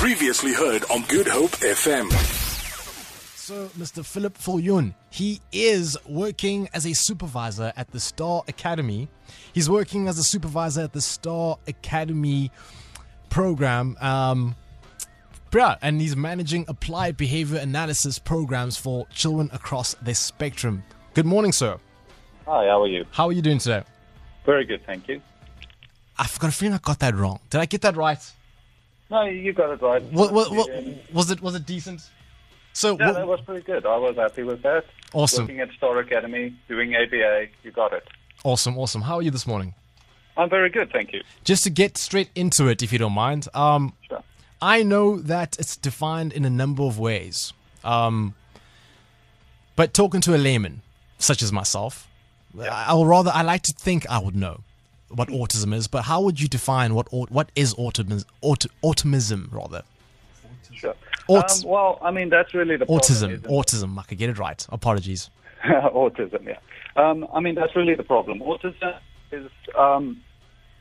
Previously heard on Good Hope FM. So, Mr. Philip Viljoen, he is working as a supervisor at the Star Academy. He's working as a supervisor at the Star Academy program. Um, yeah, and he's managing applied behavior analysis programs for children across the spectrum. Good morning, sir. Hi, how are you? How are you doing today? Very good, thank you. I've got a feeling I got that wrong. Did I get that right? No, you got it right. What, what, what, was it was it decent? So Yeah, that was pretty good. I was happy with that. Awesome. Working at Star Academy, doing ABA, you got it. awesome, awesome. How are you this morning? I'm very good, thank you. Just to get straight into it, if you don't mind. Um, Sure. I know that it's defined in a number of ways. Um, but talking to a layman, such as myself, I will rather, I like to think I would know what autism is, but how would you define what what is autism, aut- autism rather? Sure. Aut- um, well, I mean, that's really the Autism, problem. autism. I could get it right. Apologies. autism, yeah. Um, I mean, that's really the problem. Autism is, um,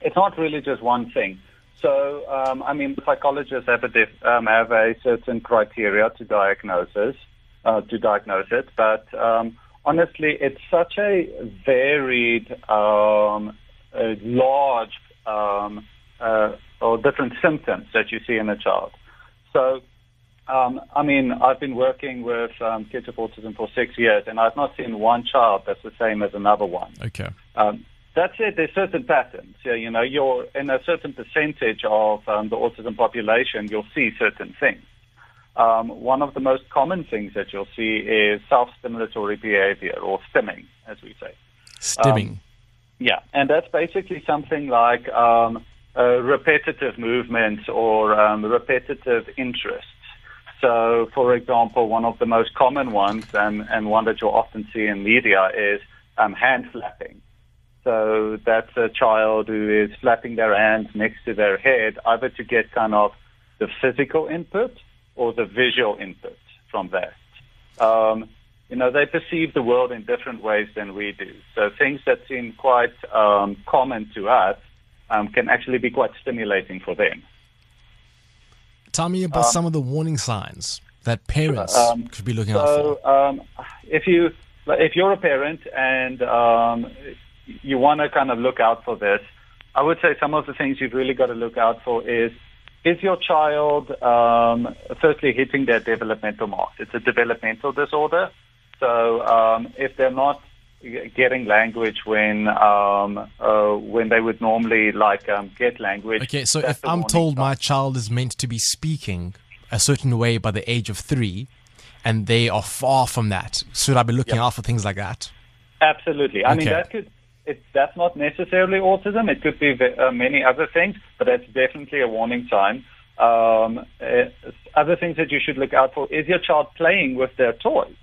it's not really just one thing. So, um, I mean, psychologists have a, um, have a certain criteria to diagnosis, uh, to diagnose it, but um, honestly, it's such a varied, um, a large, um, uh, or different symptoms that you see in a child. So, um, I mean, I've been working with um, kids with autism for six years, and I've not seen one child that's the same as another one. Okay. Um, that's it. There's certain patterns. Yeah, you know, you're in a certain percentage of um, the autism population, you'll see certain things. Um, one of the most common things that you'll see is self-stimulatory behavior, or stimming, as we say. Stimming. Yeah, and that's basically something like um, uh, repetitive movements or um, repetitive interests. So, for example, one of the most common ones, and, and one that you'll often see in media, is um, hand flapping. So that's a child who is flapping their hands next to their head, either to get kind of the physical input or the visual input from that. Um, you know, they perceive the world in different ways than we do. So things that seem quite um, common to us um, can actually be quite stimulating for them. Tell me about some of the warning signs that parents Um, could be looking out for. So um, if you if you're a parent and um, you want to kind of look out for this, I would say some of the things you've really got to look out for is is your child um, firstly hitting their developmental marks? It's a developmental disorder, so um, if they're not getting language when um, uh, when they would normally like um, get language. Okay, so if I'm told sign. my child is meant to be speaking a certain way by the age of three, and they are far from that, should I be looking Yeah. out for things like that? Absolutely. I mean, that could. It, that's not necessarily autism. It could be uh, many other things, but that's definitely a warning sign. Um, uh, other things that you should look out for is your child playing with their toys.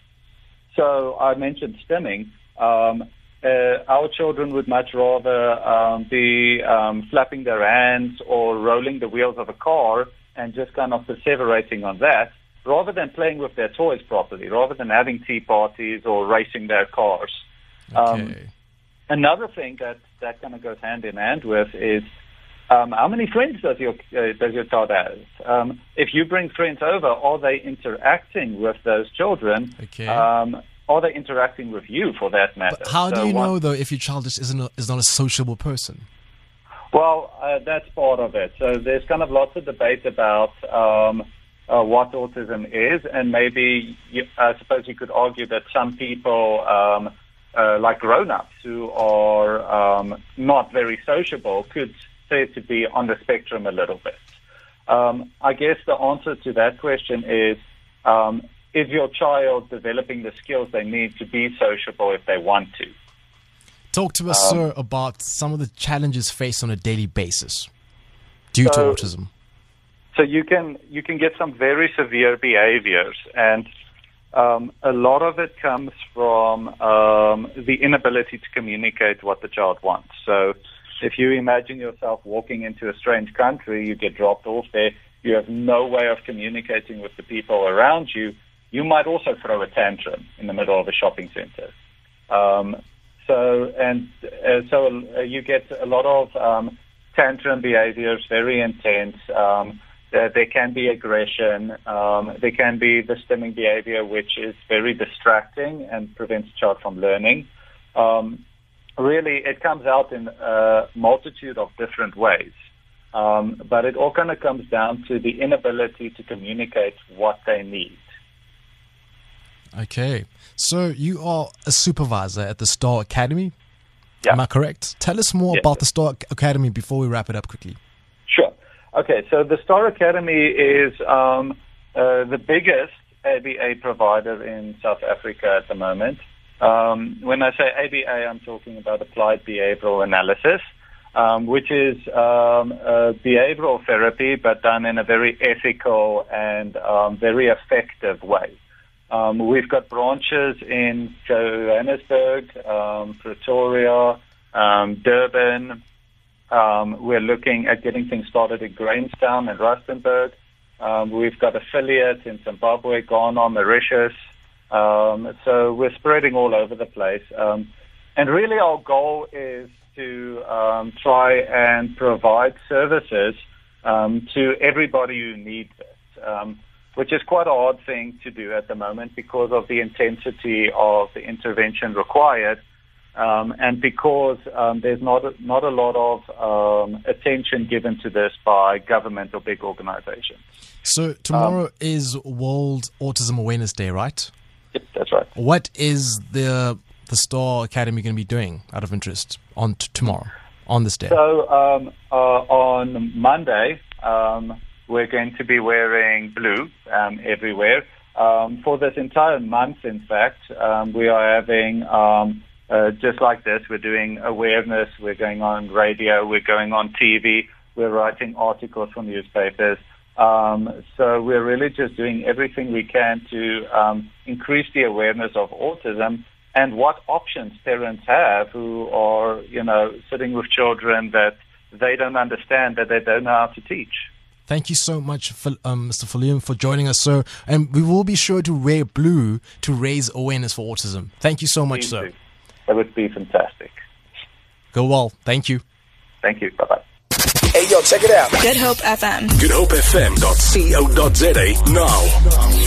So I mentioned stimming. Um, uh, our children would much rather um, be um, flapping their hands or rolling the wheels of a car and just kind of perseverating on that, rather than playing with their toys properly, rather than having tea parties or racing their cars. Um, Okay. Another thing that that kind of goes hand in hand with is um, how many friends does your uh, does your child have? Um, if you bring friends over, are they interacting with those children? Okay. Um, are they interacting with you, for that matter? but how do So you one- know, though, if your child just isn't a, is not a sociable person? Well, uh, that's part of it. So there's kind of lots of debate about um, uh, what autism is, and maybe you, I suppose you could argue that some people, um, uh, like grown-ups who are um, not very sociable, could say to be on the spectrum a little bit. Um, I guess the answer to that question is. Um, is your child developing the skills they need to be sociable if they want to? Talk to Um, us, sir, about some of the challenges faced on a daily basis due So- to autism. So you can you can get some very severe behaviors, and um, a lot of it comes from um, the inability to communicate what the child wants. So if you imagine yourself walking into a strange country, you get dropped off there, you have no way of communicating with the people around you. You might also throw a tantrum in the middle of a shopping center. Um, so and uh, so uh, you get a lot of um, tantrum behaviors, very intense. Um, that there can be aggression, um, there can be the stimming behavior, which is very distracting and prevents child from learning. Um, really, it comes out in a multitude of different ways. Um, but it all kind of comes down to the inability to communicate what they need. Okay. So you are a supervisor at the Star Academy. Yeah. Am I correct? Tell us more Yes. about the Star Academy before we wrap it up quickly. Sure. Okay, so the Star Academy is um, uh, the biggest ABA provider in South Africa at the moment. Um, when I say ABA, I'm talking about applied behavioral analysis, um, which is um, uh, behavioral therapy, but done in a very ethical and um, very effective way. Um, we've got branches in Johannesburg, um, Pretoria, um, Durban, um, we're looking at getting things started in Grahamstown and Rustenburg. Um, we've got affiliates in Zimbabwe, Ghana, Mauritius. Um, so we're spreading all over the place. Um, and really our goal is to um, try and provide services um, to everybody who needs it, which is quite a hard thing to do at the moment because of the intensity of the intervention required. Um, and because um, there's not a, not a lot of um, attention given to this by government or big organizations. So tomorrow is World Autism Awareness Day, right? Yep, that's right. What is the the Star Academy going to be doing out of interest on t- tomorrow on this day? So um, uh, on Monday, um, we're going to be wearing blue um, everywhere. Um, for this entire month, in fact, um, we are having um, uh, just like this. We're doing awareness. We're going on radio. We're going on TV. We're writing articles for newspapers. Um, so we're really just doing everything we can to um, increase the awareness of autism and what options parents have who are, you know, sitting with children that they don't understand, that they don't know how to teach. Thank you so much, Phil- um, Mr. Viljoen, for joining us, sir. And we will be sure to wear blue to raise awareness for autism. Thank you so much, Please sir. do. That would be fantastic. Go well. Thank you. Thank you. Bye bye. Hey, yo, check it out. Good Hope FM. Good Hope GoodHopeFM.co.za now.